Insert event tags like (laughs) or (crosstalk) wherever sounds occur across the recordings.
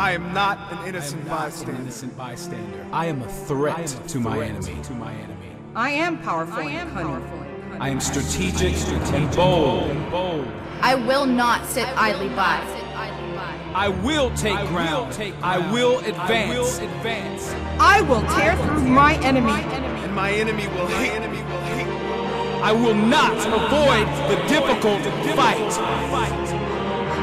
I am not an innocent I not bystander. An innocent bystander. I am a threat, am a to, my threat enemy. to my enemy. I am powerful and cunning. I am strategic, and bold. And bold. I will not sit idly by. I will take I will ground. I ground. will I advance. will advance. I will tear through my enemy. And my enemy will hate. enemy will hate. I will not avoid the difficult fight.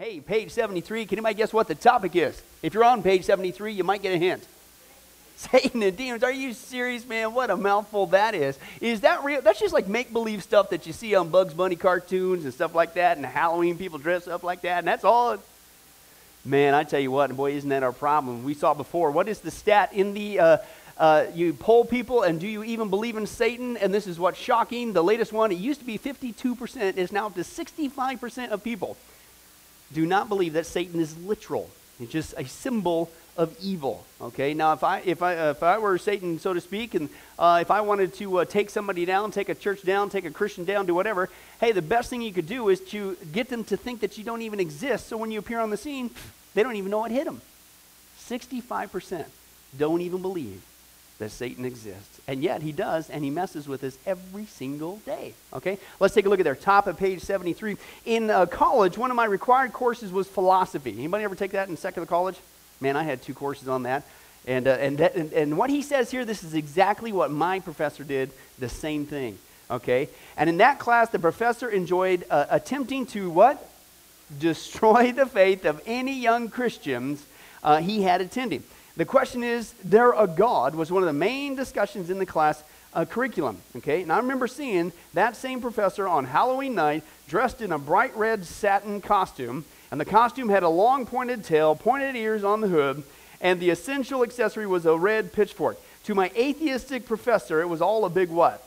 Hey, page 73, can anybody guess what the topic is? If you're on page 73, you might get a hint. (laughs) Satan and demons. Are you serious, man? What a mouthful that is. Is that real? That's just like make believe stuff that you see on Bugs Bunny cartoons and stuff like that, and Halloween people dress up like that, and that's all. Man, I tell you what, and boy, isn't that our problem? We saw before. What is the stat in the. Uh, uh, you poll people, and do you even believe in Satan? And this is what's shocking. The latest one, it used to be 52%, it's now up to 65% of people do not believe that Satan is literal. It's just a symbol of evil. Okay. Now, if I if I if I were Satan, so to speak, and uh, if I wanted to uh, take somebody down, take a church down, take a Christian down, do whatever, hey, the best thing you could do is to get them to think that you don't even exist. So when you appear on the scene, they don't even know what hit them. Sixty-five percent don't even believe that Satan exists. And yet he does, and he messes with us every single day. Okay? Let's take a look at their top of page 73. In uh, college, one of my required courses was philosophy. Anybody ever take that in secular college? Man, I had two courses on that. And, uh, and, that, and, and what he says here, this is exactly what my professor did, the same thing. Okay? And in that class, the professor enjoyed uh, attempting to what? Destroy the faith of any young Christians uh, he had attending. The question is, there a God was one of the main discussions in the class uh, curriculum. Okay, and I remember seeing that same professor on Halloween night dressed in a bright red satin costume, and the costume had a long pointed tail, pointed ears on the hood, and the essential accessory was a red pitchfork. To my atheistic professor, it was all a big what?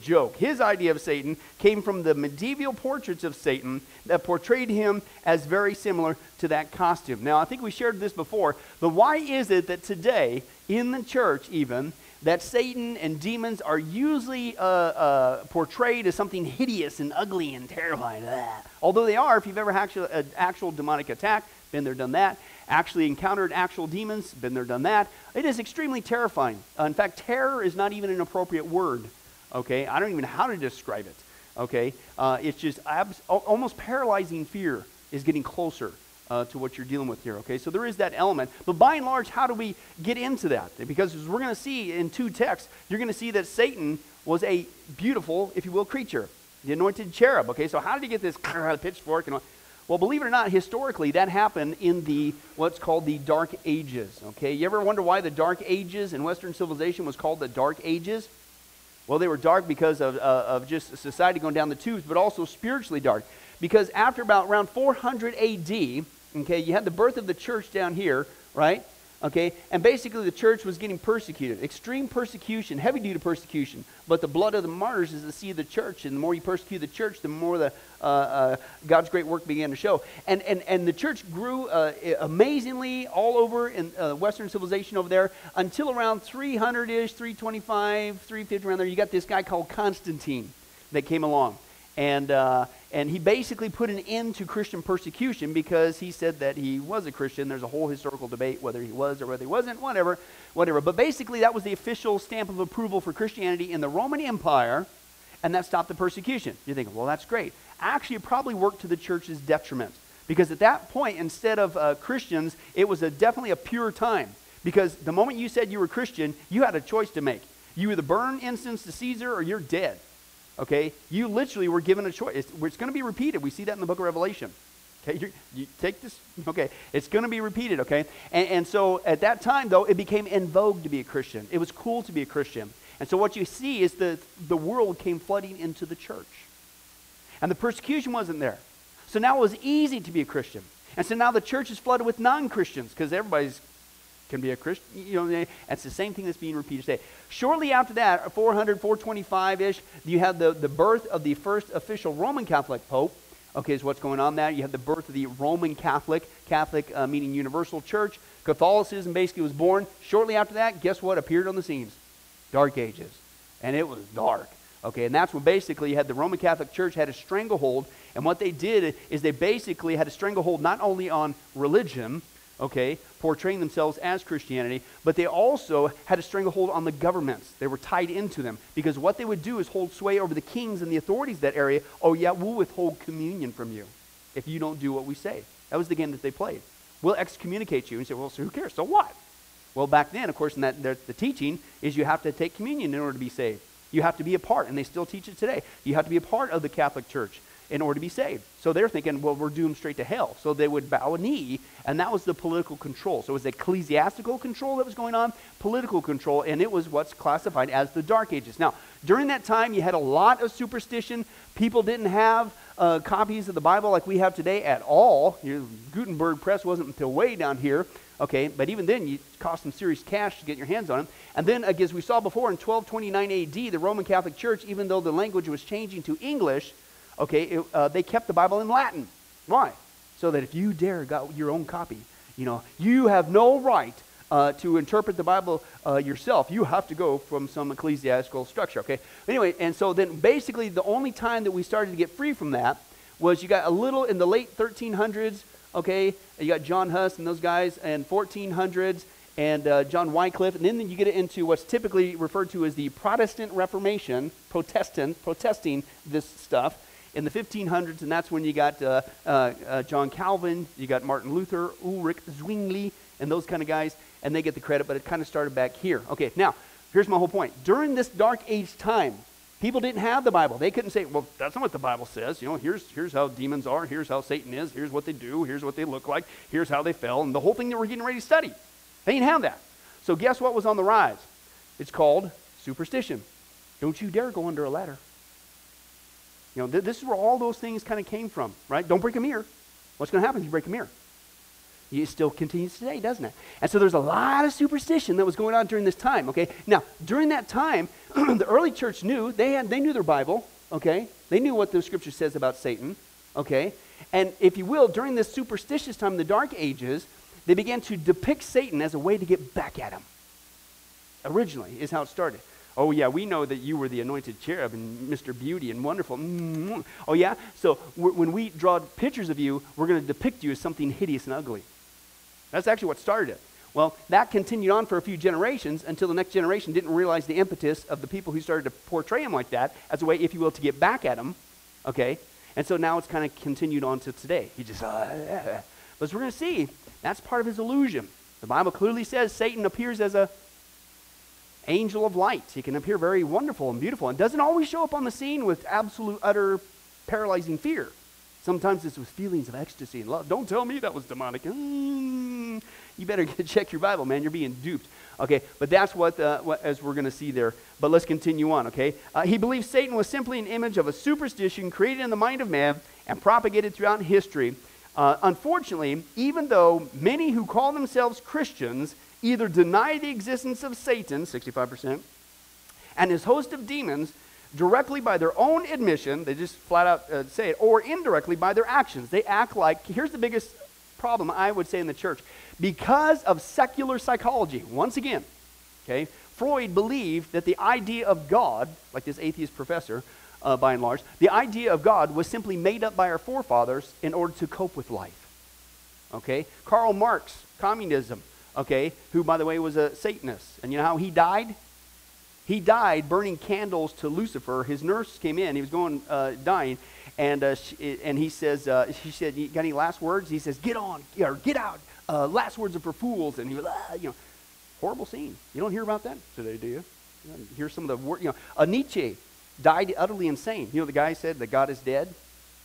Joke. His idea of Satan came from the medieval portraits of Satan that portrayed him as very similar to that costume. Now, I think we shared this before, but why is it that today, in the church even, that Satan and demons are usually uh, uh, portrayed as something hideous and ugly and terrifying? Ugh. Although they are, if you've ever had actual, an actual demonic attack, been there, done that. Actually encountered actual demons, been there, done that. It is extremely terrifying. Uh, in fact, terror is not even an appropriate word okay? I don't even know how to describe it, okay? Uh, it's just abs- almost paralyzing fear is getting closer uh, to what you're dealing with here, okay? So there is that element. But by and large, how do we get into that? Because as we're going to see in two texts, you're going to see that Satan was a beautiful, if you will, creature, the anointed cherub, okay? So how did he get this (laughs) pitchfork and all? Well, believe it or not, historically, that happened in the what's called the Dark Ages. Okay, you ever wonder why the Dark Ages in Western civilization was called the Dark Ages? Well, they were dark because of, uh, of just society going down the tubes, but also spiritually dark. Because after about around 400 AD, okay, you had the birth of the church down here, right? Okay, and basically the church was getting persecuted, extreme persecution, heavy duty persecution. But the blood of the martyrs is the seed of the church, and the more you persecute the church, the more the uh, uh, God's great work began to show. And and and the church grew uh, amazingly all over in uh, Western civilization over there until around 300 ish, 325, 350 around there. You got this guy called Constantine that came along. And, uh, and he basically put an end to Christian persecution because he said that he was a Christian. There's a whole historical debate whether he was or whether he wasn't, whatever, whatever. But basically, that was the official stamp of approval for Christianity in the Roman Empire, and that stopped the persecution. You think, well, that's great. Actually, it probably worked to the church's detriment because at that point, instead of uh, Christians, it was a, definitely a pure time. Because the moment you said you were Christian, you had a choice to make. You either burn incense to Caesar or you're dead. Okay? You literally were given a choice. It's, it's going to be repeated. We see that in the book of Revelation. Okay? You, take this. Okay. It's going to be repeated. Okay? And, and so at that time, though, it became in vogue to be a Christian. It was cool to be a Christian. And so what you see is that the world came flooding into the church. And the persecution wasn't there. So now it was easy to be a Christian. And so now the church is flooded with non Christians because everybody's can be a Christian. You know, it's the same thing that's being repeated today. Shortly after that, 400, 425 ish, you have the, the birth of the first official Roman Catholic Pope. Okay, is what's going on there. You have the birth of the Roman Catholic, Catholic uh, meaning universal church. Catholicism basically was born. Shortly after that, guess what appeared on the scenes? Dark Ages. And it was dark. Okay, and that's when basically you had the Roman Catholic Church had a stranglehold. And what they did is they basically had a stranglehold not only on religion, okay, portraying themselves as Christianity, but they also had a stranglehold on the governments. They were tied into them because what they would do is hold sway over the kings and the authorities of that area. Oh, yeah, we'll withhold communion from you if you don't do what we say. That was the game that they played. We'll excommunicate you. And say, well, so who cares? So what? Well, back then, of course, in that the teaching is you have to take communion in order to be saved. You have to be a part, and they still teach it today. You have to be a part of the Catholic Church in order to be saved. So they're thinking, well, we're doomed straight to hell. So they would bow a knee, and that was the political control. So it was ecclesiastical control that was going on, political control, and it was what's classified as the Dark Ages. Now, during that time, you had a lot of superstition. People didn't have uh, copies of the Bible like we have today at all. Your Gutenberg press wasn't until way down here. Okay, but even then, it cost some serious cash to get your hands on them. And then, as we saw before, in 1229 AD, the Roman Catholic Church, even though the language was changing to English, okay, it, uh, they kept the Bible in Latin. Why? So that if you dare got your own copy, you know, you have no right uh, to interpret the Bible uh, yourself. You have to go from some ecclesiastical structure, okay? Anyway, and so then basically the only time that we started to get free from that was you got a little in the late 1300s, okay? You got John Huss and those guys, and 1400s, and uh, John Wycliffe, and then you get into what's typically referred to as the Protestant Reformation, Protestant, protesting this stuff in the 1500s, and that's when you got uh, uh, uh, John Calvin, you got Martin Luther, Ulrich Zwingli, and those kind of guys, and they get the credit, but it kind of started back here. Okay, now, here's my whole point. During this dark age time, people didn't have the Bible. They couldn't say, well, that's not what the Bible says. You know, here's, here's how demons are, here's how Satan is, here's what they do, here's what they look like, here's how they fell, and the whole thing that we're getting ready to study. They didn't have that. So guess what was on the rise? It's called superstition. Don't you dare go under a ladder. You know, th- this is where all those things kind of came from, right? Don't break a mirror. What's going to happen if you break a mirror? It still continues today, doesn't it? And so there's a lot of superstition that was going on during this time, okay? Now, during that time, (clears throat) the early church knew, they, had, they knew their Bible, okay? They knew what the scripture says about Satan, okay? And if you will, during this superstitious time, the Dark Ages, they began to depict Satan as a way to get back at him. Originally, is how it started. Oh, yeah, we know that you were the anointed cherub and Mr. Beauty and wonderful. Mm-hmm. Oh, yeah? So when we draw pictures of you, we're going to depict you as something hideous and ugly. That's actually what started it. Well, that continued on for a few generations until the next generation didn't realize the impetus of the people who started to portray him like that as a way, if you will, to get back at him. Okay? And so now it's kind of continued on to today. He just, uh, but as we're going to see, that's part of his illusion. The Bible clearly says Satan appears as a angel of light. He can appear very wonderful and beautiful and doesn't always show up on the scene with absolute, utter, paralyzing fear. Sometimes it's with feelings of ecstasy and love. Don't tell me that was demonic. Mm, you better get, (laughs) check your Bible, man. You're being duped. Okay, but that's what, uh, what as we're going to see there. But let's continue on, okay? Uh, he believes Satan was simply an image of a superstition created in the mind of man and propagated throughout history. Uh, unfortunately, even though many who call themselves Christians either deny the existence of Satan, 65%, and his host of demons directly by their own admission, they just flat out uh, say it, or indirectly by their actions. They act like, here's the biggest problem I would say in the church. Because of secular psychology, once again, okay, Freud believed that the idea of God, like this atheist professor, uh, by and large. The idea of God was simply made up by our forefathers in order to cope with life. Okay? Karl Marx, communism, okay, who, by the way, was a Satanist. And you know how he died? He died burning candles to Lucifer. His nurse came in. He was going, uh, dying. And, uh, she, and he says, uh, she said, you got any last words? He says, get on, or get out. Uh, last words are for fools. And he was, ah, you know, horrible scene. You don't hear about that today, do you? you hear some of the, word, you know, uh, Nietzsche died utterly insane. You know, the guy said that God is dead.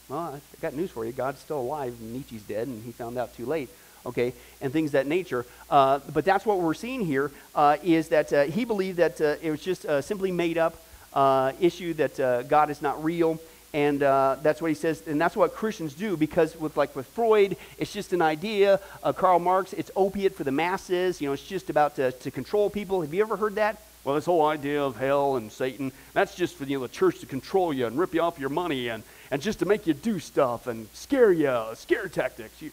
Well, I got news for you. God's still alive. Nietzsche's dead, and he found out too late okay, and things that nature. Uh, but that's what we're seeing here uh, is that uh, he believed that uh, it was just simply made up uh, issue that uh, God is not real. And that's what he says, and that's what Christians do because, with like with Freud, it's just an idea. Karl Marx, it's opiate for the masses. You know, it's just about to, to control people. Have you ever heard that? Well, this whole idea of hell and Satan, that's just for you know, the church to control you and rip you off your money and, and just to make you do stuff and scare you, scare tactics. You,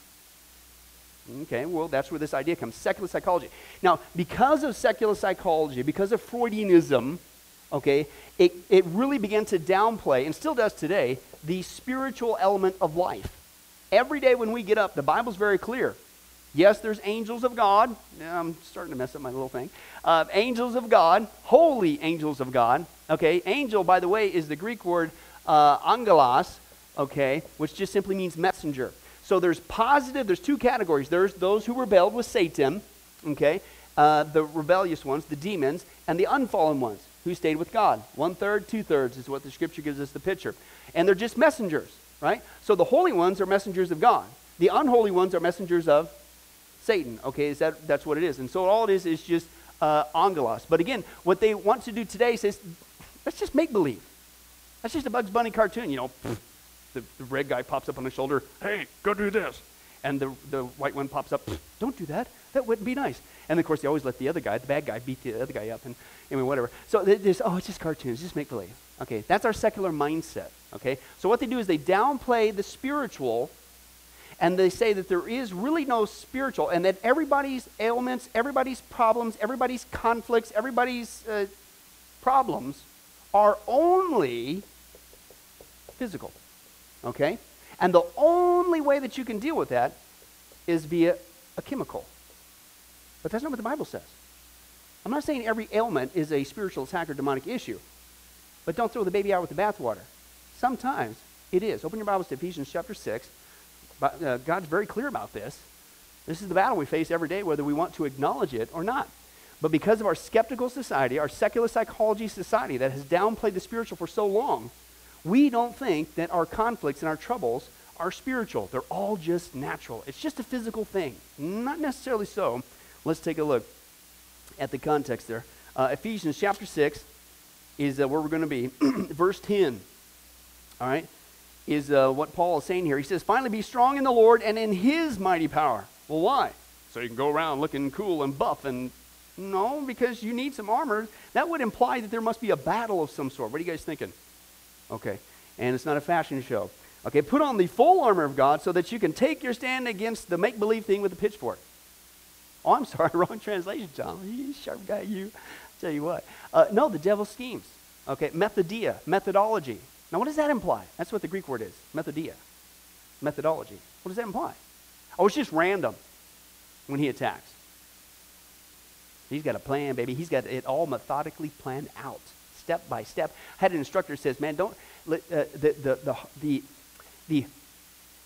Okay, well, that's where this idea comes secular psychology. Now, because of secular psychology, because of Freudianism, okay, it, it really began to downplay, and still does today, the spiritual element of life. Every day when we get up, the Bible's very clear. Yes, there's angels of God. I'm starting to mess up my little thing. Uh, angels of God, holy angels of God. Okay, angel, by the way, is the Greek word uh, angelos, okay, which just simply means messenger. So there's positive, there's two categories. There's those who rebelled with Satan, okay, uh, the rebellious ones, the demons, and the unfallen ones who stayed with God. One third, two thirds is what the scripture gives us the picture. And they're just messengers, right? So the holy ones are messengers of God. The unholy ones are messengers of Satan. Okay, is that that's what it is. And so all it is is just uh, angelos. But again, what they want to do today says, let's just make believe. That's just a Bugs Bunny cartoon, you know the, red guy pops up on his shoulder, hey, go do this. And the, the white one pops up, don't do that. That wouldn't be nice. And of course, they always let the other guy, the bad guy, beat the other guy up and mean, whatever. So there's, oh, it's just cartoons, just make believe. Okay, that's our secular mindset. Okay, so what they do is they downplay the spiritual and they say that there is really no spiritual and that everybody's ailments, everybody's problems, everybody's conflicts, everybody's uh, problems are only physical. Okay? And the only way that you can deal with that is via a chemical. But that's not what the Bible says. I'm not saying every ailment is a spiritual attack or demonic issue. But don't throw the baby out with the bathwater. Sometimes it is. Open your Bibles to Ephesians chapter 6. Uh, God's very clear about this. This is the battle we face every day, whether we want to acknowledge it or not. But because of our skeptical society, our secular psychology society that has downplayed the spiritual for so long, we don't think that our conflicts and our troubles are spiritual. They're all just natural. It's just a physical thing. Not necessarily so. Let's take a look at the context there. Uh, Ephesians chapter 6 is uh, where we're going to be. (clears throat) Verse 10, all right, is uh, what Paul is saying here. He says, Finally, be strong in the Lord and in his mighty power. Well, why? So you can go around looking cool and buff and. No, because you need some armor. That would imply that there must be a battle of some sort. What are you guys thinking? Okay. And it's not a fashion show. Okay, put on the full armor of God so that you can take your stand against the make believe thing with the pitchfork. Oh, I'm (laughs) sorry, wrong translation, John. (laughs) You sharp guy, you. I'll Tell you what. Uh, no, the devil schemes. Okay, methodia, methodology. Now, what does that imply? That's what the Greek word is methodia, methodology. What does that imply? Oh, it's just random when he attacks. He's got a plan, baby. He's got it all methodically planned out step by step. I had an instructor says, man, don't, uh, the, the, the, the, the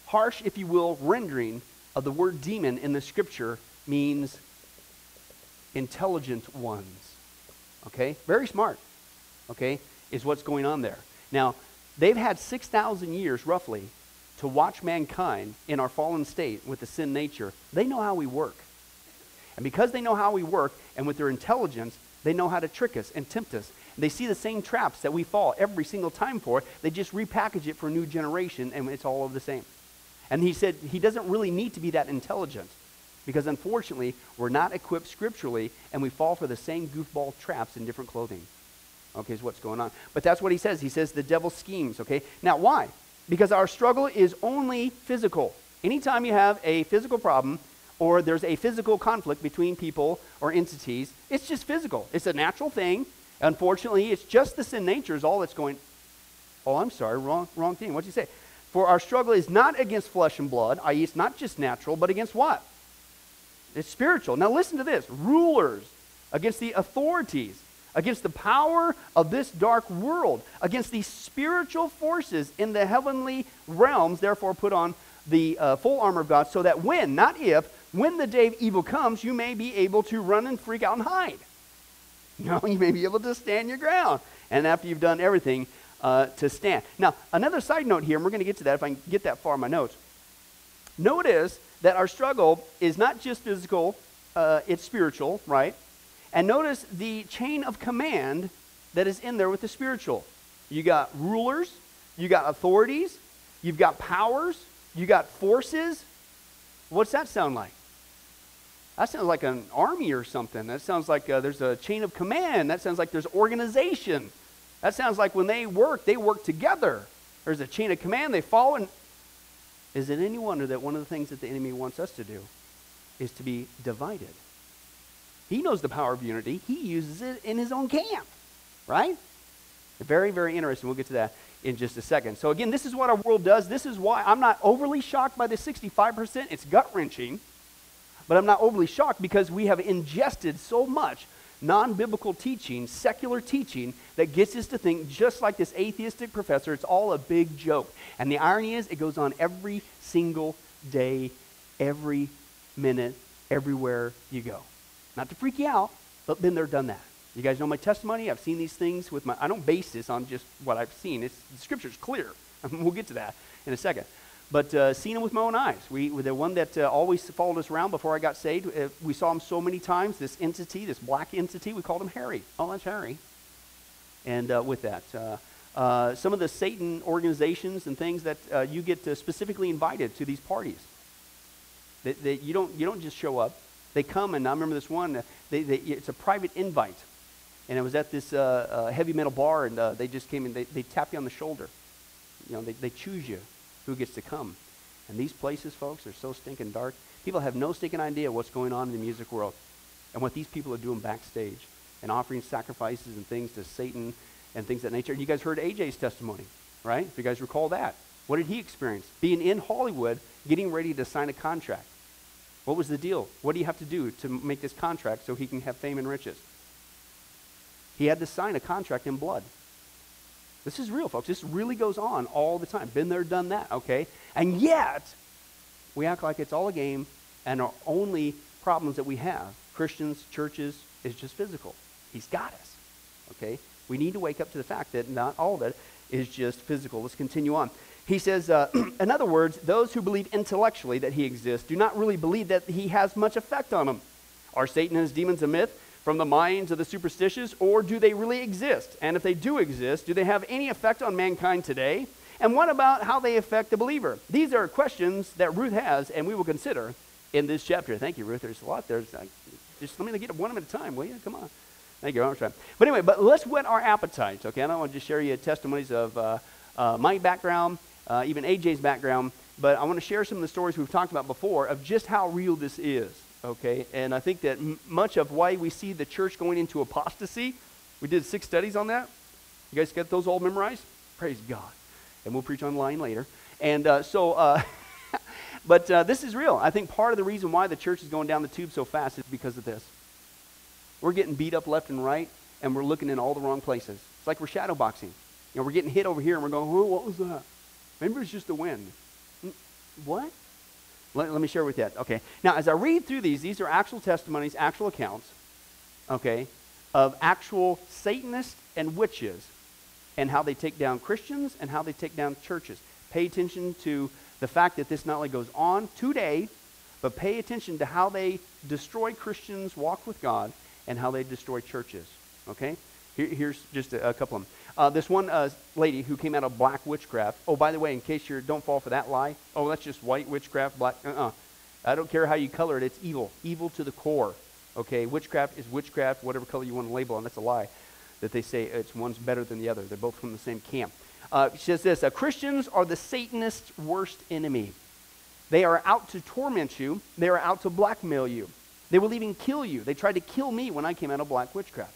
harsh, if you will, rendering of the word demon in the scripture means intelligent ones. Okay? Very smart. Okay? Is what's going on there. Now, they've had 6,000 years roughly to watch mankind in our fallen state with the sin nature. They know how we work. And because they know how we work, and with their intelligence, they know how to trick us and tempt us. They see the same traps that we fall every single time for. They just repackage it for a new generation, and it's all of the same. And he said he doesn't really need to be that intelligent because unfortunately, we're not equipped scripturally, and we fall for the same goofball traps in different clothing. Okay, is what's going on. But that's what he says. He says the devil schemes, okay? Now, why? Because our struggle is only physical. Anytime you have a physical problem, or there's a physical conflict between people or entities, it's just physical. It's a natural thing. Unfortunately, it's just the sin nature is all that's going. Oh, I'm sorry, wrong, wrong thing. What'd you say? For our struggle is not against flesh and blood, i.e., it's not just natural, but against what? It's spiritual. Now listen to this rulers, against the authorities, against the power of this dark world, against these spiritual forces in the heavenly realms. Therefore, put on the uh, full armor of God, so that when, not if, when the day of evil comes, you may be able to run and freak out and hide. No, (laughs) you may be able to stand your ground. And after you've done everything, uh, to stand. Now, another side note here, and we're going to get to that if I can get that far in my notes. Notice that our struggle is not just physical, uh, it's spiritual, right? And notice the chain of command that is in there with the spiritual. You got rulers, you got authorities, you've got powers, you got forces. What's that sound like? That sounds like an army or something. That sounds like uh, there's a chain of command. That sounds like there's organization. That sounds like when they work, they work together. There's a chain of command, they follow. And is it any wonder that one of the things that the enemy wants us to do is to be divided? He knows the power of unity, he uses it in his own camp, right? Very, very interesting. We'll get to that in just a second. So, again, this is what our world does. This is why I'm not overly shocked by the 65%. It's gut wrenching, but I'm not overly shocked because we have ingested so much non biblical teaching, secular teaching, that gets us to think, just like this atheistic professor, it's all a big joke. And the irony is, it goes on every single day, every minute, everywhere you go. Not to freak you out, but been there, done that. You guys know my testimony. I've seen these things with my, I don't base this on just what I've seen. It's, the scripture's clear. (laughs) we'll get to that in a second but uh, seen him with my own eyes. We, the one that uh, always followed us around before I got saved, uh, we saw him so many times. This entity, this black entity, we called him Harry. Oh, that's Harry. And uh, with that, uh, some of the Satan organizations and things that you get specifically invited to these parties. That, that, you, don't, you don't just show up. They come, and I remember this one, they, they, it's a private invite. And it was at this heavy metal bar, and they just came and they, they tap you on the shoulder. You know, they, they choose you who gets to come. And these places, folks, are so stinking dark. People have no stinking idea what's going on in the music world and what these people are doing backstage and offering sacrifices and things to Satan and things of that nature. And you guys heard AJ's testimony, right? If you guys recall that. What did he experience? Being in Hollywood, getting ready to sign a contract. What was the deal? What do you have to do to make this contract so he can have fame and riches? He had to sign a contract in blood. This is real, folks. This really goes on all the time. Been there, done that, okay? And yet, we act like it's all a game, and our only problems that we have, Christians, churches, is just physical. He's got us, okay? We need to wake up to the fact that not all of it is just physical. Let's continue on. He says, uh, (clears throat) in other words, those who believe intellectually that he exists do not really believe that he has much effect on them. Are Satan and his demons a myth? From the minds of the superstitious, or do they really exist? And if they do exist, do they have any effect on mankind today? And what about how they affect the believer? These are questions that Ruth has, and we will consider in this chapter. Thank you, Ruth. There's a lot there. Just let me get one at a time, will you? Come on. Thank you. Trying. But anyway, but let's whet our appetites, okay? I don't want to just share you testimonies of uh, uh, my background, uh, even AJ's background, but I want to share some of the stories we've talked about before of just how real this is okay? And I think that m- much of why we see the church going into apostasy, we did six studies on that. You guys get those all memorized? Praise God. And we'll preach online later. And uh, so, uh, (laughs) but uh, this is real. I think part of the reason why the church is going down the tube so fast is because of this. We're getting beat up left and right, and we're looking in all the wrong places. It's like we're shadow boxing. You know, we're getting hit over here, and we're going, oh, what was that? Maybe it's just the wind. What? Let, let me share with you that. Okay. Now, as I read through these, these are actual testimonies, actual accounts, okay, of actual Satanists and witches and how they take down Christians and how they take down churches. Pay attention to the fact that this not only goes on today, but pay attention to how they destroy Christians' walk with God and how they destroy churches. Okay? Here, here's just a, a couple of them. Uh, this one uh, lady who came out of black witchcraft. Oh, by the way, in case you don't fall for that lie, oh, that's just white witchcraft, black. Uh-uh. I don't care how you color it. It's evil, evil to the core. Okay, witchcraft is witchcraft, whatever color you want to label, and that's a lie. That they say it's one's better than the other. They're both from the same camp. Uh, she says this: uh, Christians are the Satanist's worst enemy. They are out to torment you. They are out to blackmail you. They will even kill you. They tried to kill me when I came out of black witchcraft.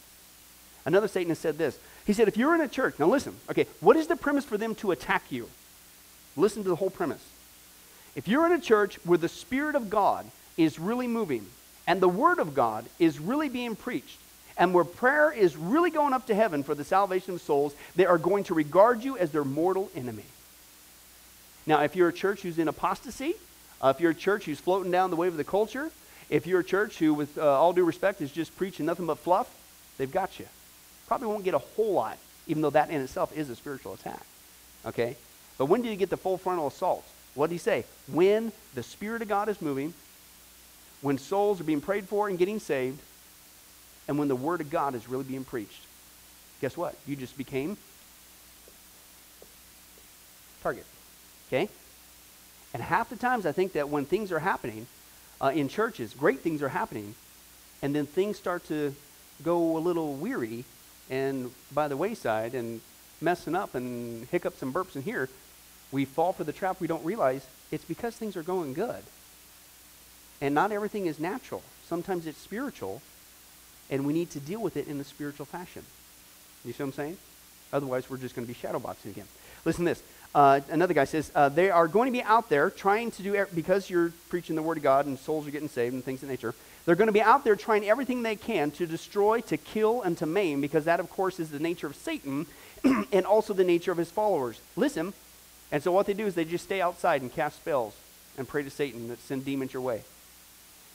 Another Satanist said this He said, if you're in a church, now listen, okay, what is the premise for them to attack you? Listen to the whole premise. If you're in a church where the Spirit of God is really moving and the Word of God is really being preached, and where prayer is really going up to heaven for the salvation of souls, they are going to regard you as their mortal enemy. Now, if you're a church who's in apostasy, uh, if you're a church who's floating down the wave of the culture, if you're a church who, with uh, all due respect, is just preaching nothing but fluff, they've got you. Probably won't get a whole lot, even though that in itself is a spiritual attack. Okay? But when do you get the full frontal assault? What did he say? When the Spirit of God is moving, when souls are being prayed for and getting saved, and when the Word of God is really being preached. Guess what? You just became target. Okay? And half the times I think that when things are happening uh, in churches, great things are happening, and then things start to go a little weary and by the wayside and messing up and hiccups and burps in here, we fall for the trap we don't realize it's because things are going good. And not everything is natural. Sometimes it's spiritual, and we need to deal with it in a spiritual fashion. You see what I'm saying? Otherwise, we're just going to be shadowboxing again. Listen to this. Uh, another guy says, uh, they are going to be out there trying to do, because you're preaching the Word of God and souls are getting saved and things of nature, they're going to be out there trying everything they can to destroy, to kill, and to maim, because that, of course, is the nature of Satan (clears throat) and also the nature of his followers. Listen. And so what they do is they just stay outside and cast spells and pray to Satan that send demons your way.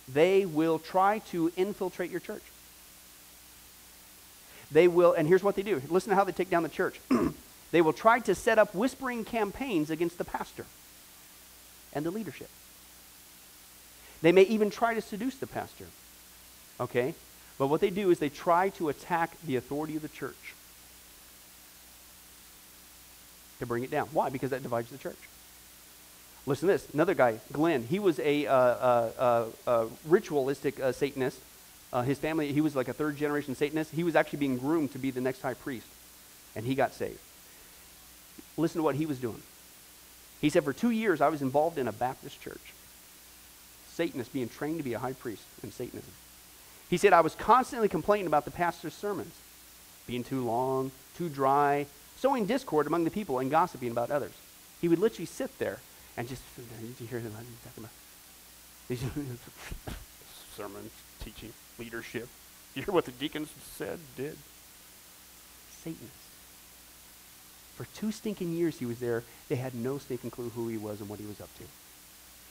They will try to infiltrate your church. They will, and here's what they do. Listen to how they take down the church. (clears throat) they will try to set up whispering campaigns against the pastor and the leadership. They may even try to seduce the pastor. Okay? But what they do is they try to attack the authority of the church to bring it down. Why? Because that divides the church. Listen to this. Another guy, Glenn, he was a, uh, uh, uh, ritualistic uh, Satanist. Uh, his family, he was like a third generation Satanist. He was actually being groomed to be the next high priest, and he got saved. Listen to what he was doing. He said, For two years, I was involved in a Baptist church. Satanist being trained to be a high priest in Satanism. He said, I was constantly complaining about the pastor's sermons being too long, too dry, sowing discord among the people and gossiping about others. He would literally sit there and just, did you hear him talking about? (laughs) sermons, teaching, leadership. You hear what the deacons said, did? Satanist. For two stinking years he was there, they had no stinking clue who he was and what he was up to.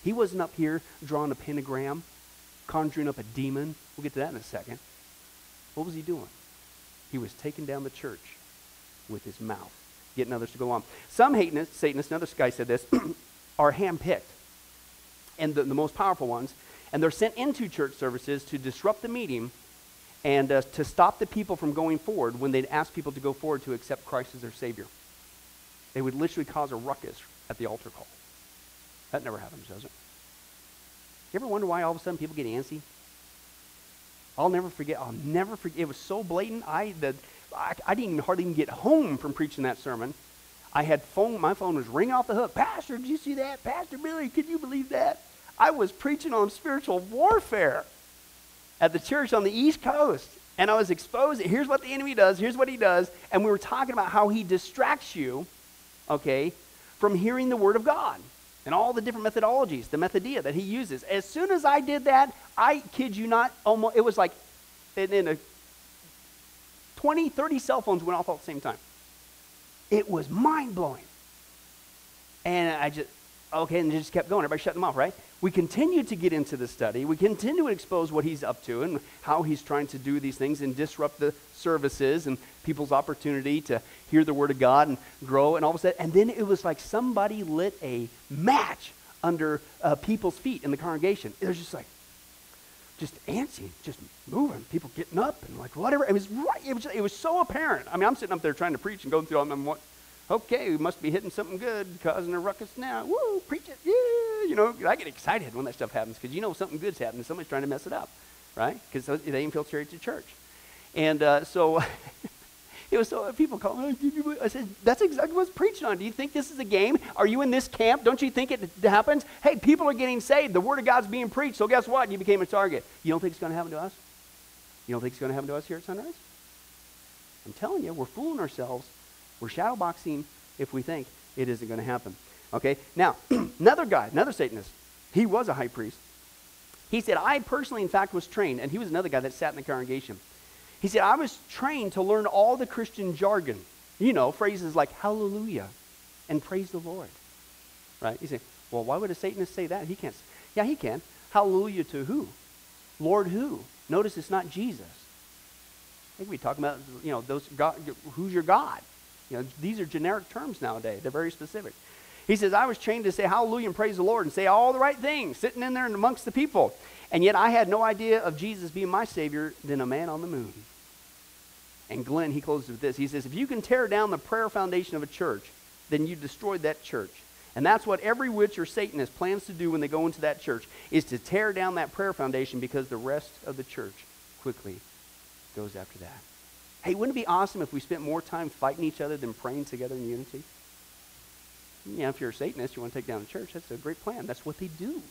He wasn't up here drawing a pentagram, conjuring up a demon. We'll get to that in a second. What was he doing? He was taking down the church with his mouth, getting others to go on. Some Satanists, another guy said this, (clears throat) are handpicked, and the, the, most powerful ones, and they're sent into church services to disrupt the meeting and uh, to stop the people from going forward when they'd ask people to go forward to accept Christ as their Savior. They would literally cause a ruckus at the altar call. That never happens, does it? You ever wonder why all of a sudden people get antsy? I'll never forget. I'll never forget. It was so blatant. I, the, I, I didn't even hardly even get home from preaching that sermon. I had phone. My phone was ringing off the hook. Pastor, did you see that? Pastor Billy, could you believe that? I was preaching on spiritual warfare at the church on the East Coast. And I was exposing, here's what the enemy does, here's what he does. And we were talking about how he distracts you, okay, from hearing the word of God and all the different methodologies, the methodia that he uses. As soon as I did that, I kid you not, almost it was like in a 20, 30 cell phones went off all at the same time. It was mind blowing. And I just, okay, and just kept going. Everybody shut them off, right? We continue to get into the study. We continue to expose what he's up to and how he's trying to do these things and disrupt the services and people's opportunity to hear the word of God and grow and all of that. And then it was like somebody lit a match under uh, people's feet in the congregation. It was just like, just antsy, just moving, people getting up and like whatever. It was right. It was, it was so apparent. I mean, I'm sitting up there trying to preach and going through all them. Okay, we must be hitting something good, causing a ruckus now. Woo, preach it, yeah. You know, I get excited when that stuff happens because you know something good's happening. Somebody's trying to mess it up, right? Because they infiltrate the church. And uh, so (laughs) it was so people call me. I said, that's exactly what's preaching on. Do you think this is a game? Are you in this camp? Don't you think it happens? Hey, people are getting saved. The word of God's being preached. So guess what? You became a target. You don't think it's going to happen to us? You don't think it's going to happen to us here at Sunrise? I'm telling you, we're fooling ourselves. We're shadowboxing if we think it isn't going to happen. Okay? Now, (clears throat) another guy, another Satanist, he was a high priest. He said, I personally, in fact, was trained, and he was another guy that sat in the congregation. He said, I was trained to learn all the Christian jargon. You know, phrases like hallelujah and praise the Lord. Right? You say, well, why would a Satanist say that? He can't. Yeah, he can. Hallelujah to who? Lord who? Notice it's not Jesus. I think we talk about, you know, those God, who's your God? You know, these are generic terms nowadays. They're very specific. He says, I was trained to say hallelujah and praise the Lord and say all the right things, sitting in there and amongst the people. And yet I had no idea of Jesus being my Savior than a man on the moon. And Glenn, he closes with this. He says, If you can tear down the prayer foundation of a church, then you destroyed that church. And that's what every witch or Satanist plans to do when they go into that church, is to tear down that prayer foundation because the rest of the church quickly goes after that. Hey, wouldn't it be awesome if we spent more time fighting each other than praying together in unity? Yeah, if you're a Satanist, you want to take down the church, that's a great plan. That's what they do.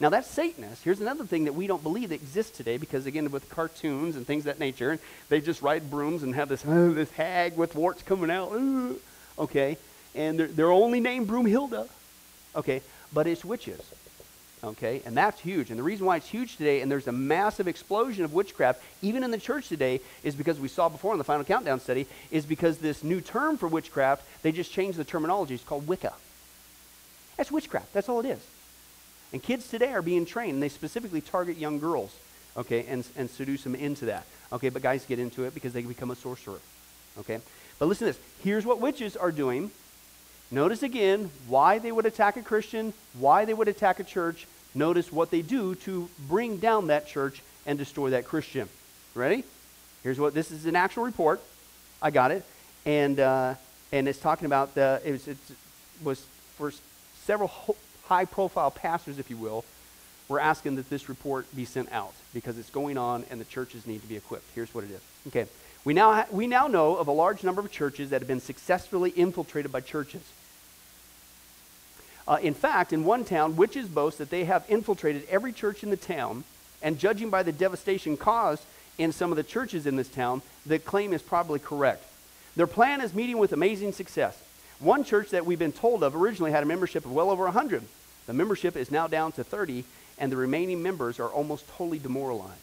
Now, that's Satanist. Here's another thing that we don't believe that exists today because, again, with cartoons and things of that nature, they just ride brooms and have this, (laughs) this hag with warts coming out. Okay? And they're, they're only named Broomhilda. Okay? But it's witches. Okay? And that's huge. And the reason why it's huge today, and there's a massive explosion of witchcraft, even in the church today, is because we saw before in the final countdown study, is because this new term for witchcraft, they just changed the terminology. It's called Wicca. That's witchcraft. That's all it is. And kids today are being trained, and they specifically target young girls, okay, and, and seduce them into that. Okay, but guys get into it because they become a sorcerer. Okay? But listen to this. Here's what witches are doing. Notice again why they would attack a Christian, why they would attack a church. Notice what they do to bring down that church and destroy that Christian. Ready? Here's what this is an actual report. I got it. And, uh, and it's talking about the, it was, it was for several high profile pastors, if you will, were asking that this report be sent out because it's going on and the churches need to be equipped. Here's what it is. Okay. We now, ha- we now know of a large number of churches that have been successfully infiltrated by churches. Uh, in fact, in one town, witches boast that they have infiltrated every church in the town, and judging by the devastation caused in some of the churches in this town, the claim is probably correct. Their plan is meeting with amazing success. One church that we've been told of originally had a membership of well over 100. The membership is now down to 30, and the remaining members are almost totally demoralized.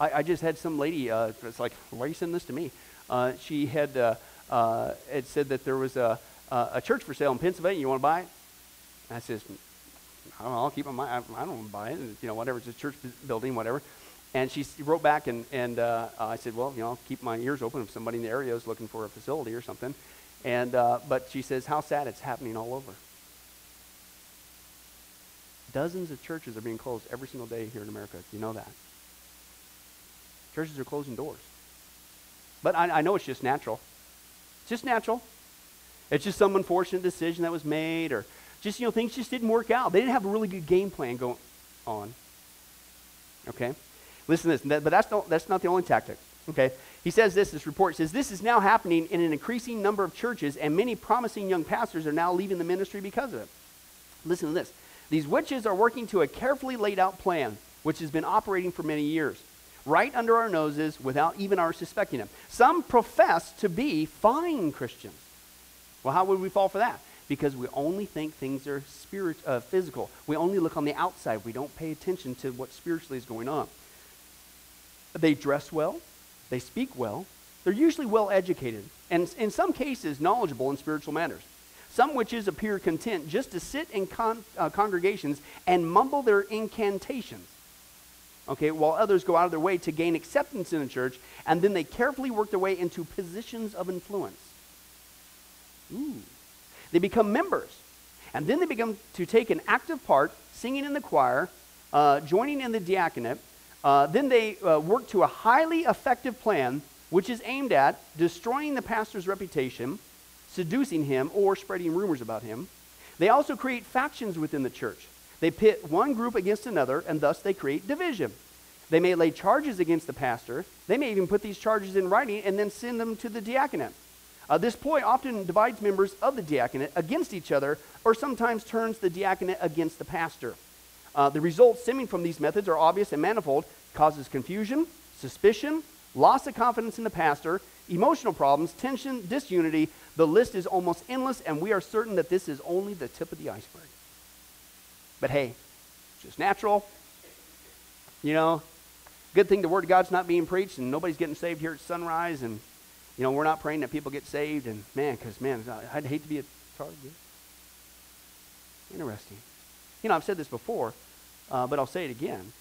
I, I just had some lady, uh, it's like, why are you sending this to me? Uh, she had, uh, uh had said that there was a, a church for sale in Pennsylvania. You want to buy it? And I says, I don't know, I'll keep it. I, I don't want to buy it. You know, whatever. It's a church building, whatever. And she wrote back, and, and uh, I said, well, you know, I'll keep my ears open if somebody in the area is looking for a facility or something. And, uh, but she says, how sad it's happening all over. Dozens of churches are being closed every single day here in America. You know that. Churches are closing doors. But I, I know it's just natural. It's just natural. It's just some unfortunate decision that was made, or just, you know, things just didn't work out. They didn't have a really good game plan going on. Okay? Listen to this, but that's not, that's not the only tactic. Okay? He says this, this report says, this is now happening in an increasing number of churches, and many promising young pastors are now leaving the ministry because of it. Listen to this. These witches are working to a carefully laid out plan, which has been operating for many years, right under our noses without even our suspecting them. Some profess to be fine Christians. Well, how would we fall for that? Because we only think things are spirit, uh, physical. We only look on the outside. We don't pay attention to what spiritually is going on. They dress well, they speak well, they're usually well educated, and in some cases, knowledgeable in spiritual matters. Some witches appear content just to sit in con- uh, congregations and mumble their incantations. Okay, while others go out of their way to gain acceptance in the church, and then they carefully work their way into positions of influence. Ooh. They become members, and then they begin to take an active part, singing in the choir, uh, joining in the diaconate. Uh, then they uh, work to a highly effective plan, which is aimed at destroying the pastor's reputation seducing him, or spreading rumors about him. They also create factions within the church. They pit one group against another, and thus they create division. They may lay charges against the pastor. They may even put these charges in writing and then send them to the diaconate. Uh, this ploy often divides members of the diaconate against each other, or sometimes turns the diaconate against the pastor. Uh, the results stemming from these methods are obvious and manifold, causes confusion, suspicion, loss of confidence in the pastor, emotional problems, tension, disunity. The list is almost endless, and we are certain that this is only the tip of the iceberg. But hey, it's just natural. You know, good thing the Word of God's not being preached and nobody's getting saved here at Sunrise, and, you know, we're not praying that people get saved. And, man, because, man, I'd hate to be a target. Interesting. You know, I've said this before, uh, but I'll say it again.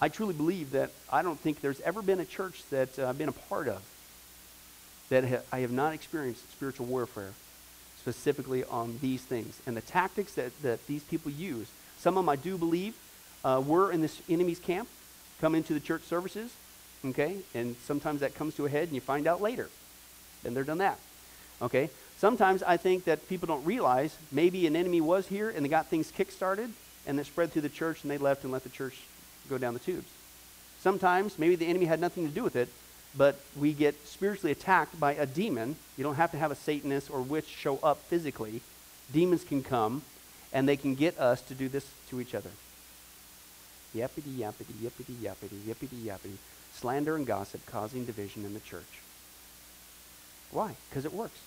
I truly believe that I don't think there's ever been a church that uh, I've been a part of that ha- I have not experienced spiritual warfare specifically on these things. And the tactics that, that these people use, some of them I do believe uh, were in this enemy's camp, come into the church services, okay? And sometimes that comes to a head and you find out later. Then they're done that, okay? Sometimes I think that people don't realize maybe an enemy was here and they got things kick-started and it spread through the church and they left and let the church go down the tubes. Sometimes maybe the enemy had nothing to do with it, but we get spiritually attacked by a demon. You don't have to have a Satanist or witch show up physically. Demons can come and they can get us to do this to each other. Yappity, yappity, yippity, yappity, yippity, yappity. Slander and gossip causing division in the church. Why? Because it works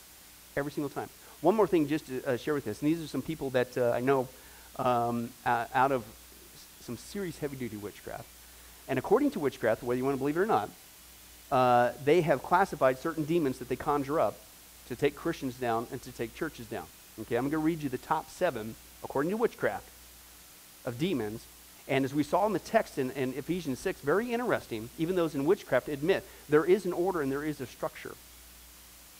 every single time. One more thing just to uh, share with us, and these are some people that uh, I know um, out of some serious heavy duty witchcraft. And according to witchcraft, whether you want to believe it or not, uh, they have classified certain demons that they conjure up to take Christians down and to take churches down. Okay, I'm going to read you the top seven, according to witchcraft, of demons. And as we saw in the text in, in Ephesians 6, very interesting, even those in witchcraft admit there is an order and there is a structure.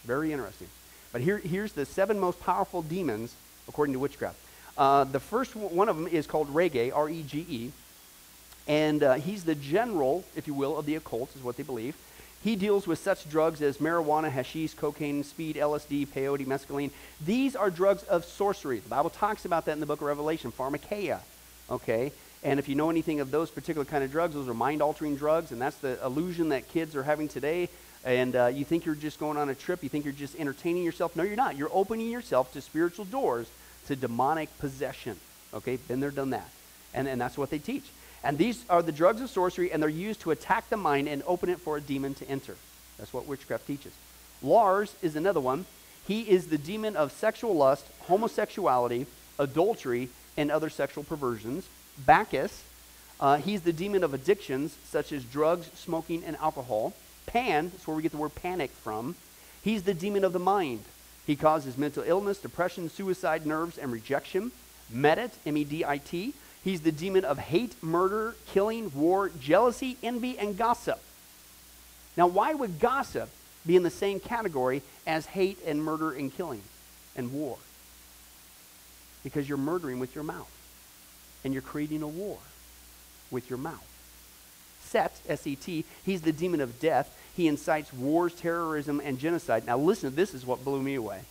Very interesting. But here, here's the seven most powerful demons according to witchcraft. Uh, the first one of them is called Rege, R E G E. And uh, he's the general, if you will, of the occult, is what they believe. He deals with such drugs as marijuana, hashish, cocaine, speed, LSD, peyote, mescaline. These are drugs of sorcery. The Bible talks about that in the book of Revelation, pharmakeia. Okay? And if you know anything of those particular kind of drugs, those are mind altering drugs, and that's the illusion that kids are having today. And uh, you think you're just going on a trip, you think you're just entertaining yourself. No, you're not. You're opening yourself to spiritual doors to demonic possession. Okay? Been there, done that. And, and that's what they teach. And these are the drugs of sorcery, and they're used to attack the mind and open it for a demon to enter. That's what witchcraft teaches. Lars is another one. He is the demon of sexual lust, homosexuality, adultery, and other sexual perversions. Bacchus, uh, he's the demon of addictions such as drugs, smoking, and alcohol. Pan, that's where we get the word panic from. He's the demon of the mind. He causes mental illness, depression, suicide, nerves, and rejection. Medit, M E D I T, He's the demon of hate, murder, killing, war, jealousy, envy, and gossip. Now, why would gossip be in the same category as hate and murder and killing and war? Because you're murdering with your mouth and you're creating a war with your mouth. Set, S E T, he's the demon of death. He incites wars, terrorism, and genocide. Now, listen, this is what blew me away.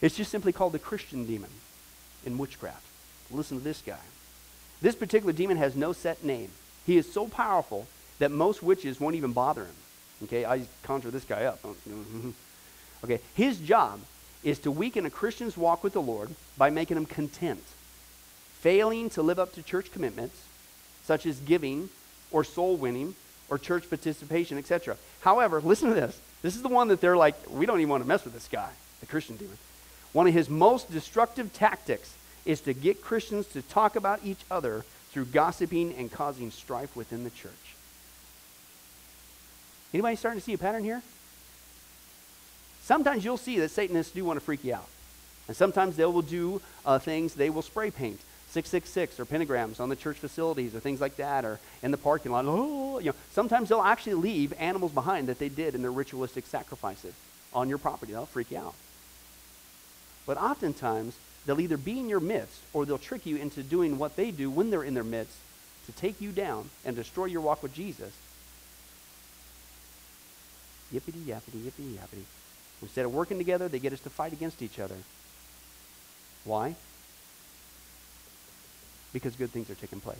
It's just simply called the Christian demon in witchcraft. Listen to this guy. This particular demon has no set name. He is so powerful that most witches won't even bother him. Okay, I conjure this guy up. (laughs) okay, his job is to weaken a Christian's walk with the Lord by making him content, failing to live up to church commitments, such as giving or soul winning or church participation, etc. However, listen to this. This is the one that they're like, we don't even want to mess with this guy, the Christian demon. One of his most destructive tactics is to get Christians to talk about each other through gossiping and causing strife within the church. Anybody starting to see a pattern here? Sometimes you'll see that Satanists do want to freak you out. And sometimes they will do uh, things, they will spray paint 666 or pentagrams on the church facilities or things like that or in the parking lot. Oh, you know, sometimes they'll actually leave animals behind that they did in their ritualistic sacrifices on your property. They'll freak you out. But oftentimes, They'll either be in your midst or they'll trick you into doing what they do when they're in their midst to take you down and destroy your walk with Jesus. Yippity yappity, yippity yappity. Instead of working together, they get us to fight against each other. Why? Because good things are taking place.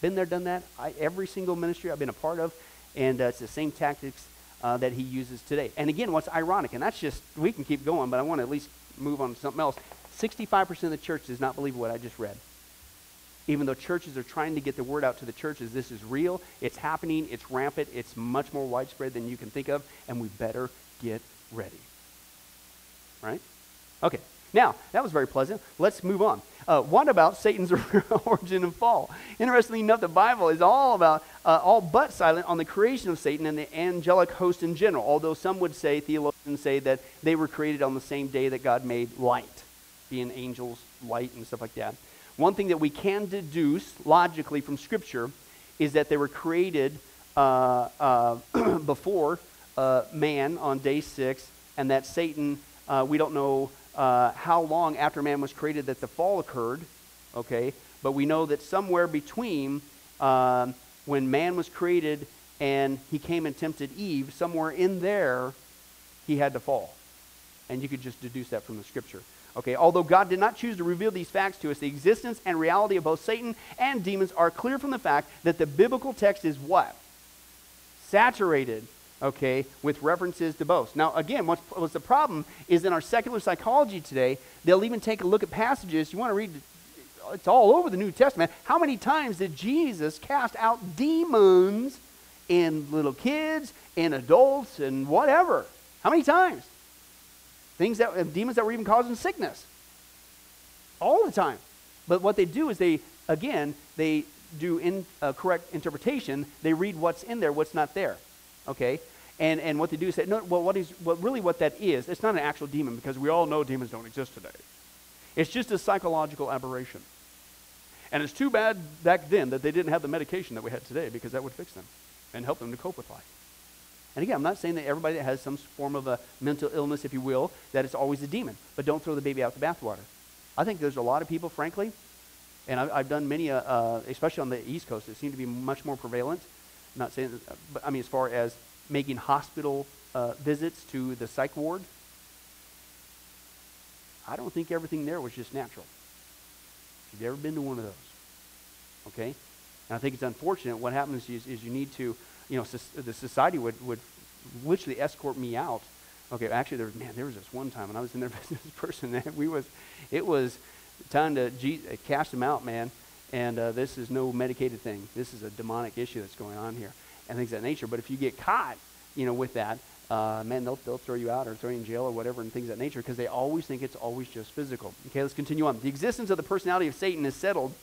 Been there, done that. I, every single ministry I've been a part of, and uh, it's the same tactics uh, that he uses today. And again, what's ironic, and that's just, we can keep going, but I want to at least move on to something else. 65% of the church does not believe what I just read. even though churches are trying to get the word out to the churches. This is real, it's happening, it's rampant, it's much more widespread than you can think of, and we better get ready. Right? Okay. Now, that was very pleasant. Let's move on. Uh, what about Satan's (laughs) origin and fall? Interestingly enough, the Bible is all about, uh, all but silent on the creation of Satan and the angelic host in general, although some would say, theologians say, that they were created on the same day that God made light, being angels, light, and stuff like that. One thing that we can deduce logically from Scripture is that they were created uh, uh (clears throat) before uh, man on day six, and that Satan, uh, we don't know uh, how long after man was created that the fall occurred, okay? But we know that somewhere between um, when man was created and he came and tempted Eve, somewhere in there, he had to fall. And you could just deduce that from the scripture. Okay, although God did not choose to reveal these facts to us, the existence and reality of both Satan and demons are clear from the fact that the biblical text is what? Saturated okay, with references to both. Now, again, what's, what's the problem is in our secular psychology today, they'll even take a look at passages. You want to read, it's all over the New Testament. How many times did Jesus cast out demons in little kids, in adults, and whatever? How many times? Things that, demons that were even causing sickness. All the time. But what they do is they, again, they do in, uh, correct interpretation. They read what's in there, what's not there okay? And, and what they do is say, no, well, what is, well, really what that is, it's not an actual demon because we all know demons don't exist today. It's just a psychological aberration. And it's too bad back then that they didn't have the medication that we had today because that would fix them and help them to cope with life. And again, I'm not saying that everybody that has some form of a mental illness, if you will, that it's always a demon. But don't throw the baby out the bathwater. I think there's a lot of people, frankly, and I've, I've done many, uh, uh, especially on the East Coast, it seems to be much more prevalent, I'm not saying, but I mean, as far as making hospital uh, visits to the psych ward, I don't think everything there was just natural. If you've ever been to one of those, okay? And I think it's unfortunate. What happens is, is you need to, you know, the society would, would literally escort me out. Okay, actually, there was, man, there was this one time when I was in there this (laughs) person, and we was, it was time to G- cast them out, man. And uh, this is no medicated thing. This is a demonic issue that's going on here and things of that nature. But if you get caught, you know, with that, uh, man, they'll, they'll throw you out or throw you in jail or whatever and things of that nature because they always think it's always just physical. Okay, let's continue on. The existence of the personality of Satan is settled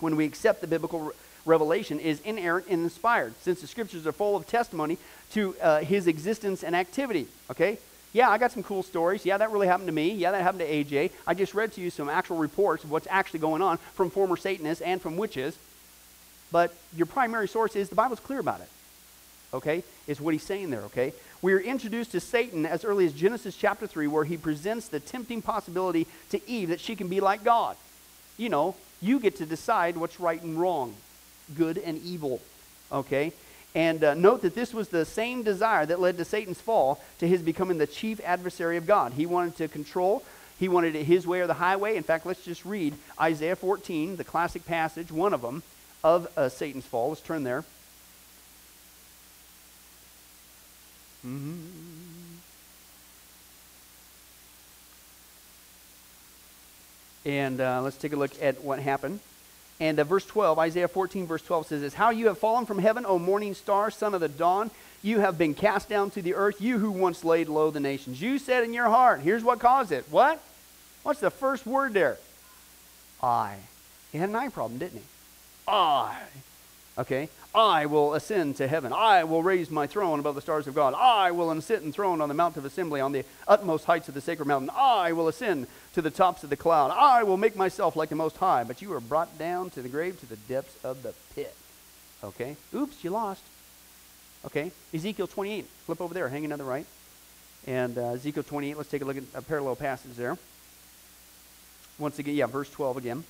when we accept the biblical re- revelation is inerrant and inspired, since the scriptures are full of testimony to uh, his existence and activity. Okay, yeah, I got some cool stories. Yeah, that really happened to me. Yeah, that happened to AJ. I just read to you some actual reports of what's actually going on from former Satanists and from witches. But your primary source is the Bible's clear about it. Okay? Is what he's saying there, okay? We are introduced to Satan as early as Genesis chapter 3, where he presents the tempting possibility to Eve that she can be like God. You know, you get to decide what's right and wrong, good and evil. Okay? And uh, note that this was the same desire that led to Satan's fall, to his becoming the chief adversary of God. He wanted to control, he wanted it his way or the highway. In fact, let's just read Isaiah 14, the classic passage, one of them, of uh, Satan's fall. Let's turn there. Mm-hmm. And uh, let's take a look at what happened. And uh, verse 12, Isaiah 14, verse 12 says this How you have fallen from heaven, O morning star, son of the dawn. You have been cast down to the earth, you who once laid low the nations. You said in your heart, here's what caused it. What? What's the first word there? I. He had an eye problem, didn't he? I. Okay? I will ascend to heaven. I will raise my throne above the stars of God. I will sit enthroned on the mount of assembly on the utmost heights of the sacred mountain. I will ascend to the tops of the cloud. I will make myself like the Most High. But you are brought down to the grave, to the depths of the pit. Okay? Oops, you lost. Okay? Ezekiel 28. Flip over there, hanging on the right. And uh, Ezekiel 28, let's take a look at a parallel passage there. Once again, yeah, verse 12 again.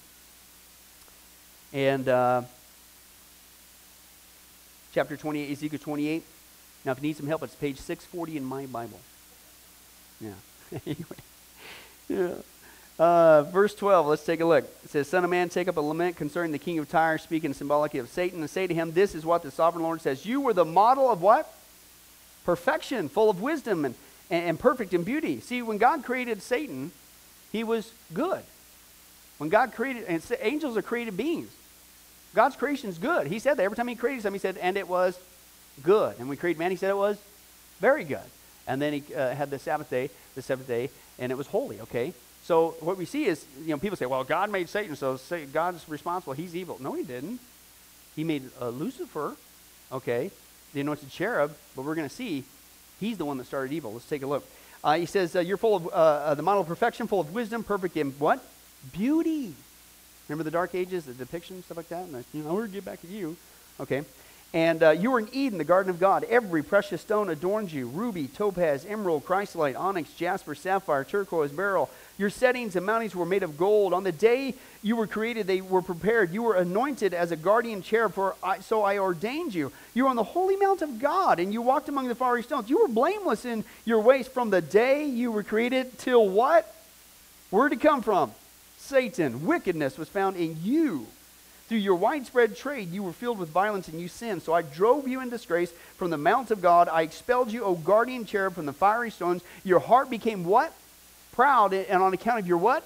And. Uh, chapter 28, Ezekiel 28. Now, if you need some help, it's page 640 in my Bible. Yeah. (laughs) anyway. Yeah. Uh, verse 12, let's take a look. It says, Son of man, take up a lament concerning the king of Tyre, speaking symbolically of Satan, and say to him, This is what the sovereign Lord says. You were the model of what? Perfection, full of wisdom and, and, and perfect in beauty. See, when God created Satan, he was good. When God created, and angels are created beings. God's creation is good. He said that every time He created something, He said, and it was good. And we created man, He said it was very good. And then He uh, had the Sabbath day, the seventh day, and it was holy. Okay. So what we see is, you know, people say, well, God made Satan, so God's responsible. He's evil. No, He didn't. He made uh, Lucifer. Okay, the anointed cherub. But we're going to see, He's the one that started evil. Let's take a look. Uh, he says, uh, You're full of uh, uh, the model of perfection, full of wisdom, perfect in what? Beauty. Remember the Dark Ages, the depiction, stuff like that? And I, you know, we're to get back at you. Okay. And uh, you were in Eden, the garden of God. Every precious stone adorns you ruby, topaz, emerald, chrysolite, onyx, jasper, sapphire, turquoise, beryl. Your settings and mountings were made of gold. On the day you were created, they were prepared. You were anointed as a guardian cherub, for I, so I ordained you. You were on the holy mount of God, and you walked among the fiery stones. You were blameless in your ways from the day you were created till what? Where did it come from? Satan. Wickedness was found in you. Through your widespread trade, you were filled with violence and you sinned. So I drove you in disgrace from the mount of God. I expelled you, O guardian cherub, from the fiery stones. Your heart became what? Proud, and on account of your what?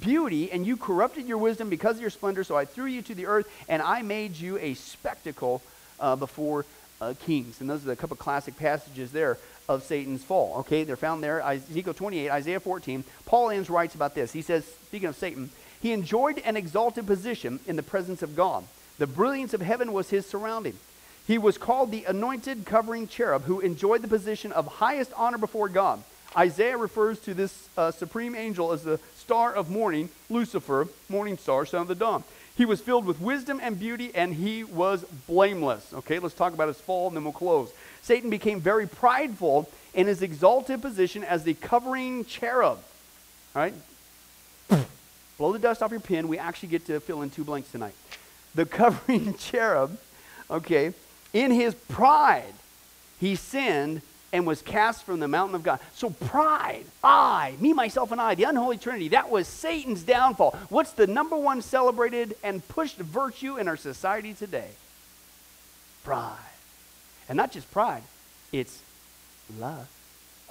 Beauty, and you corrupted your wisdom because of your splendor. So I threw you to the earth, and I made you a spectacle uh, before uh, kings. And those are a couple classic passages there of Satan's fall. Okay, they're found there. Ezekiel 28, Isaiah 14. Paul Enns writes about this. He says, speaking of Satan, he enjoyed an exalted position in the presence of God. The brilliance of heaven was his surrounding. He was called the anointed covering cherub who enjoyed the position of highest honor before God. Isaiah refers to this uh, supreme angel as the star of morning, Lucifer, morning star, son of the dawn. He was filled with wisdom and beauty, and he was blameless. Okay, let's talk about his fall, and then we'll close. Satan became very prideful in his exalted position as the covering cherub. All right? (laughs) blow the dust off your pen. We actually get to fill in two blanks tonight. The (laughs) covering cherub, okay, in his pride, he sinned and was cast from the mountain of God. So pride, I, me, myself, and I, the unholy trinity, that was Satan's downfall. What's the number one celebrated and pushed virtue in our society today? Pride. And not just pride, it's love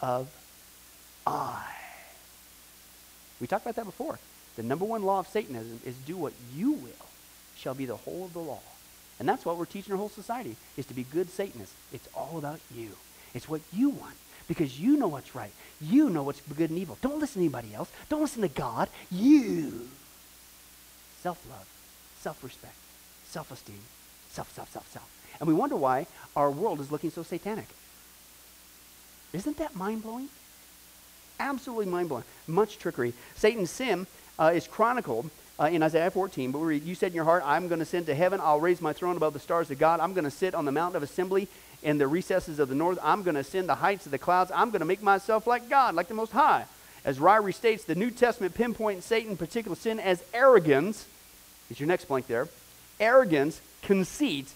of I. We talked about that before. The number one law of Satanism is do what you will shall be the whole of the law. And that's what we're teaching our whole society, is to be good Satanists. It's all about you. It's what you want because you know what's right. You know what's good and evil. Don't listen to anybody else. Don't listen to God. You. Self-love, self-respect, self-esteem, self, self, self, self. And we wonder why our world is looking so satanic. Isn't that mind-blowing? Absolutely mind-blowing. Much trickery. Satan's sin uh, is chronicled uh, in Isaiah 14. But You said in your heart, I'm going to ascend to heaven. I'll raise my throne above the stars of God. I'm going to sit on the mountain of assembly in the recesses of the north. I'm going to ascend the heights of the clouds. I'm going to make myself like God, like the Most High. As Ryrie states, the New Testament pinpoints Satan, particular sin, as arrogance. Is your next blank there? Arrogance, conceit,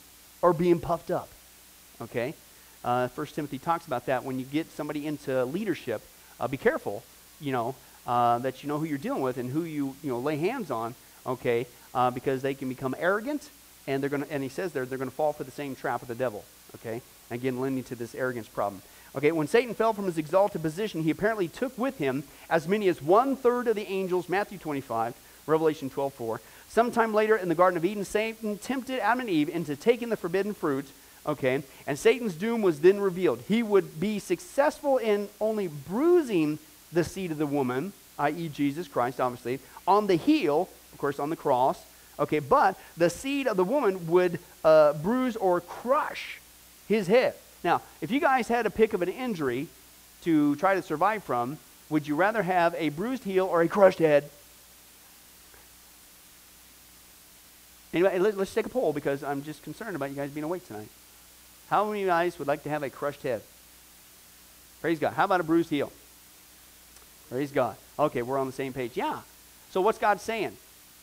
or being puffed up. Okay? Uh, First Timothy talks about that. When you get somebody into leadership, uh, be careful, you know, uh, that you know who you're dealing with and who you, you know, lay hands on, okay? Uh, because they can become arrogant, and they're going to, and he says there, they're going to fall for the same trap of the devil, okay? Again, lending to this arrogance problem. Okay, when Satan fell from his exalted position, he apparently took with him as many as one third of the angels, Matthew 25, Revelation 12 4. Sometime later in the Garden of Eden, Satan tempted Adam and Eve into taking the forbidden fruit, okay, and Satan's doom was then revealed. He would be successful in only bruising the seed of the woman, i.e., Jesus Christ, obviously, on the heel, of course, on the cross, okay, but the seed of the woman would uh, bruise or crush his head. Now, if you guys had a pick of an injury to try to survive from, would you rather have a bruised heel or a crushed head? Anyway, let, us take a poll because I'm just concerned about you guys being awake tonight. How many of you guys would like to have a crushed head? Praise God. How about a bruised heel? Praise God. Okay, we're on the same page. Yeah. So what's God saying?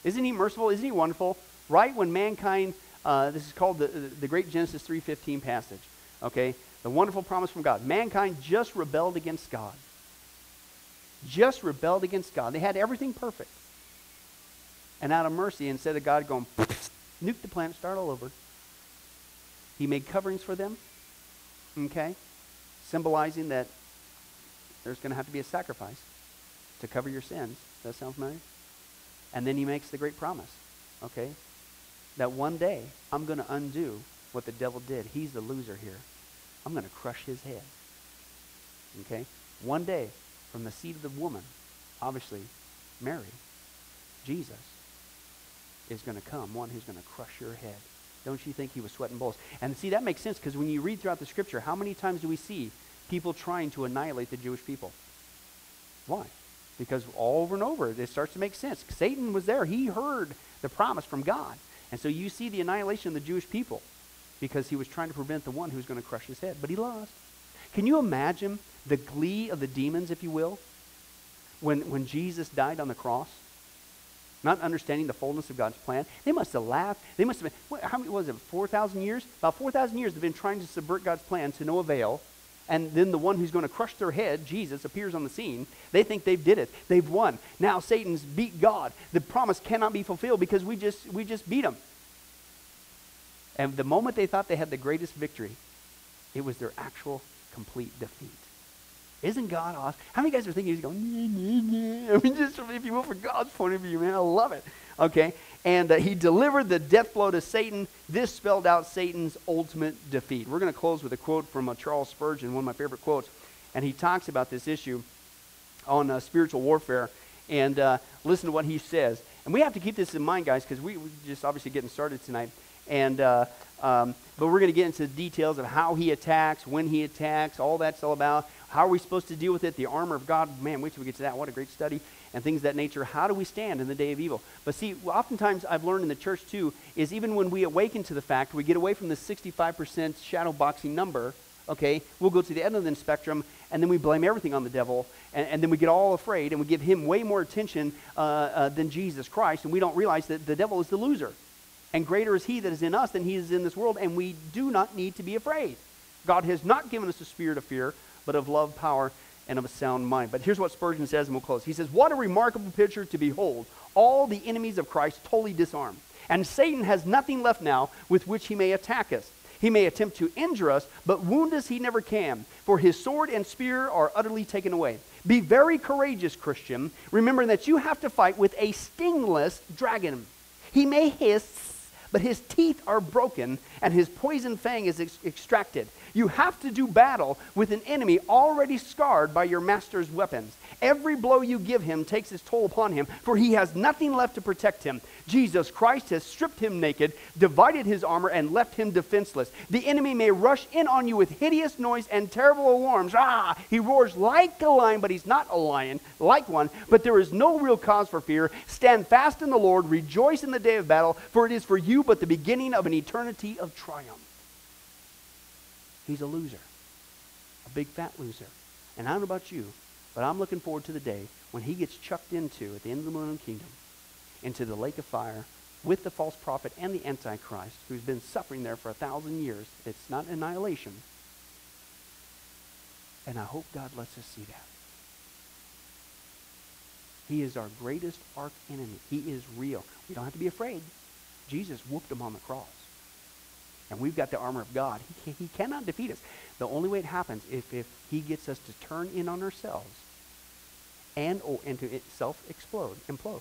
Isn't he merciful? Isn't he wonderful? Right when mankind, uh, this is called the, the great Genesis 3.15 passage. Okay? The wonderful promise from God. Mankind just rebelled against God. Just rebelled against God. They had everything perfect. And out of mercy, instead of God going, nuke the planet, start all over, he made coverings for them. Okay? Symbolizing that there's going to have to be a sacrifice to cover your sins. Does that sound familiar? And then he makes the great promise, okay? That one day I'm going to undo what the devil did. He's the loser here. I'm going to crush his head. Okay? One day, from the seed of the woman, obviously, Mary, Jesus, is going to come, one who's going to crush your head. Don't you think he was sweating bullets? And see, that makes sense because when you read throughout the scripture, how many times do we see people trying to annihilate the Jewish people? Why? Because all over and over, it starts to make sense. Satan was there. He heard the promise from God. And so you see the annihilation of the Jewish people because he was trying to prevent the one who was going to crush his head. But he lost. Can you imagine the glee of the demons, if you will, when, when Jesus died on the cross? Not understanding the fullness of God's plan. They must have laughed. They must have been, what, how many was it, 4,000 years? About 4,000 years they've been trying to subvert God's plan to no avail. And then the one who's going to crush their head, Jesus, appears on the scene. They think they've did it. They've won. Now Satan's beat God. The promise cannot be fulfilled because we just, we just beat him. And the moment they thought they had the greatest victory, it was their actual complete defeat. Isn't God awesome? How many guys are thinking he's going, nah, nah, nah. I mean, just if you will, from God's point of view, man, I love it. Okay? And uh, he delivered the death blow to Satan. This spelled out Satan's ultimate defeat. We're going to close with a quote from uh, Charles Spurgeon, one of my favorite quotes. And he talks about this issue on uh, spiritual warfare. And uh, listen to what he says. And we have to keep this in mind, guys, because we, we're just obviously getting started tonight. And uh, um, but we're going to get into the details of how he attacks, when he attacks, all that's all about. How are we supposed to deal with it? The armor of God. Man, wait till we get to that. What a great study. And things that nature. How do we stand in the day of evil? But see, oftentimes I've learned in the church too, is even when we awaken to the fact, we get away from the 65% shadow boxing number, okay, we'll go to the end of the spectrum, and then we blame everything on the devil, and, and then we get all afraid, and we give him way more attention uh, uh, than Jesus Christ, and we don't realize that the devil is the loser. And greater is he that is in us than he is in this world, and we do not need to be afraid. God has not given us a spirit of fear, but of love, power, and of a sound mind. But here's what Spurgeon says, and we'll close. He says, What a remarkable picture to behold! All the enemies of Christ totally disarmed. And Satan has nothing left now with which he may attack us. He may attempt to injure us, but wound us he never can, for his sword and spear are utterly taken away. Be very courageous, Christian, remembering that you have to fight with a stingless dragon. He may hiss but his teeth are broken and his poison fang is ex- extracted. You have to do battle with an enemy already scarred by your master's weapons. Every blow you give him takes its toll upon him, for he has nothing left to protect him. Jesus Christ has stripped him naked, divided his armor, and left him defenseless. The enemy may rush in on you with hideous noise and terrible alarms. Ah, he roars like a lion, but he's not a lion, like one. But there is no real cause for fear. Stand fast in the Lord, rejoice in the day of battle, for it is for you but the beginning of an eternity of triumph. He's a loser, a big fat loser. And I don't know about you, but I'm looking forward to the day when he gets chucked into, at the end of the millennium kingdom, into the lake of fire with the false prophet and the Antichrist, who's been suffering there for a thousand years. It's not annihilation. And I hope God lets us see that. He is our greatest arch enemy. He is real. We don't have to be afraid. Jesus whooped him on the cross. And we've got the armor of God. He, he cannot defeat us. The only way it happens is if he gets us to turn in on ourselves and, or, and to self-explode, implode.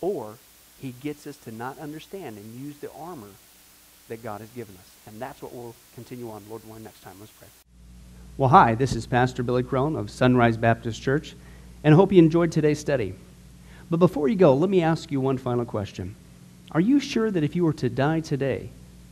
Or he gets us to not understand and use the armor that God has given us. And that's what we'll continue on, Lord willing, next time. Let's pray. Well, hi, this is Pastor Billy Crone of Sunrise Baptist Church, and I hope you enjoyed today's study. But before you go, let me ask you one final question. Are you sure that if you were to die today,